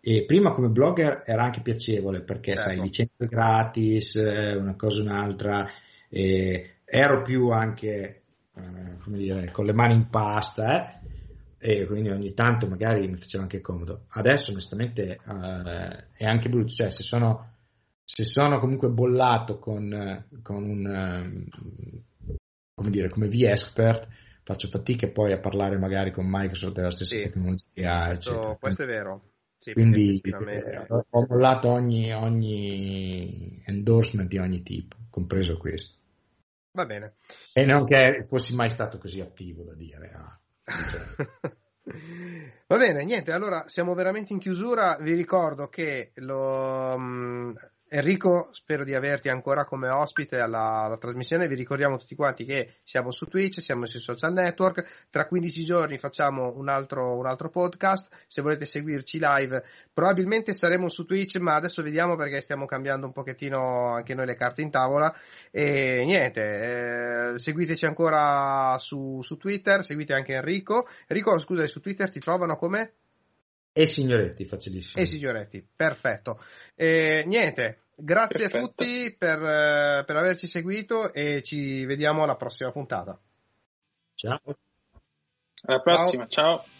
e prima come blogger era anche piacevole perché certo. sai licenze gratis, una cosa o un'altra, e ero più anche eh, come dire, con le mani in pasta eh? E quindi ogni tanto magari mi faceva anche comodo. Adesso onestamente eh, è anche brutto, cioè se sono, se sono comunque bollato con, con un come dire, come V-Expert faccio fatica poi a parlare magari con Microsoft della stessa sì, tecnologia, eccetera. Questo è vero. Sì, Quindi eh, ho mollato ogni, ogni endorsement di ogni tipo, compreso questo. Va bene. E non che fossi mai stato così attivo da dire. Ah, Va bene, niente, allora siamo veramente in chiusura. Vi ricordo che lo, um, Enrico, spero di averti ancora come ospite alla, alla, trasmissione. Vi ricordiamo tutti quanti che siamo su Twitch, siamo sui social network. Tra 15 giorni facciamo un altro, un altro podcast. Se volete seguirci live, probabilmente saremo su Twitch, ma adesso vediamo perché stiamo cambiando un pochettino anche noi le carte in tavola. E niente, eh, seguiteci ancora su, su Twitter, seguite anche Enrico. Enrico, scusa, su Twitter ti trovano come? E signoretti, facilissimo. E signoretti, perfetto. E, niente, grazie perfetto. a tutti per, eh, per averci seguito e ci vediamo alla prossima puntata. Ciao. Alla prossima, ciao. ciao.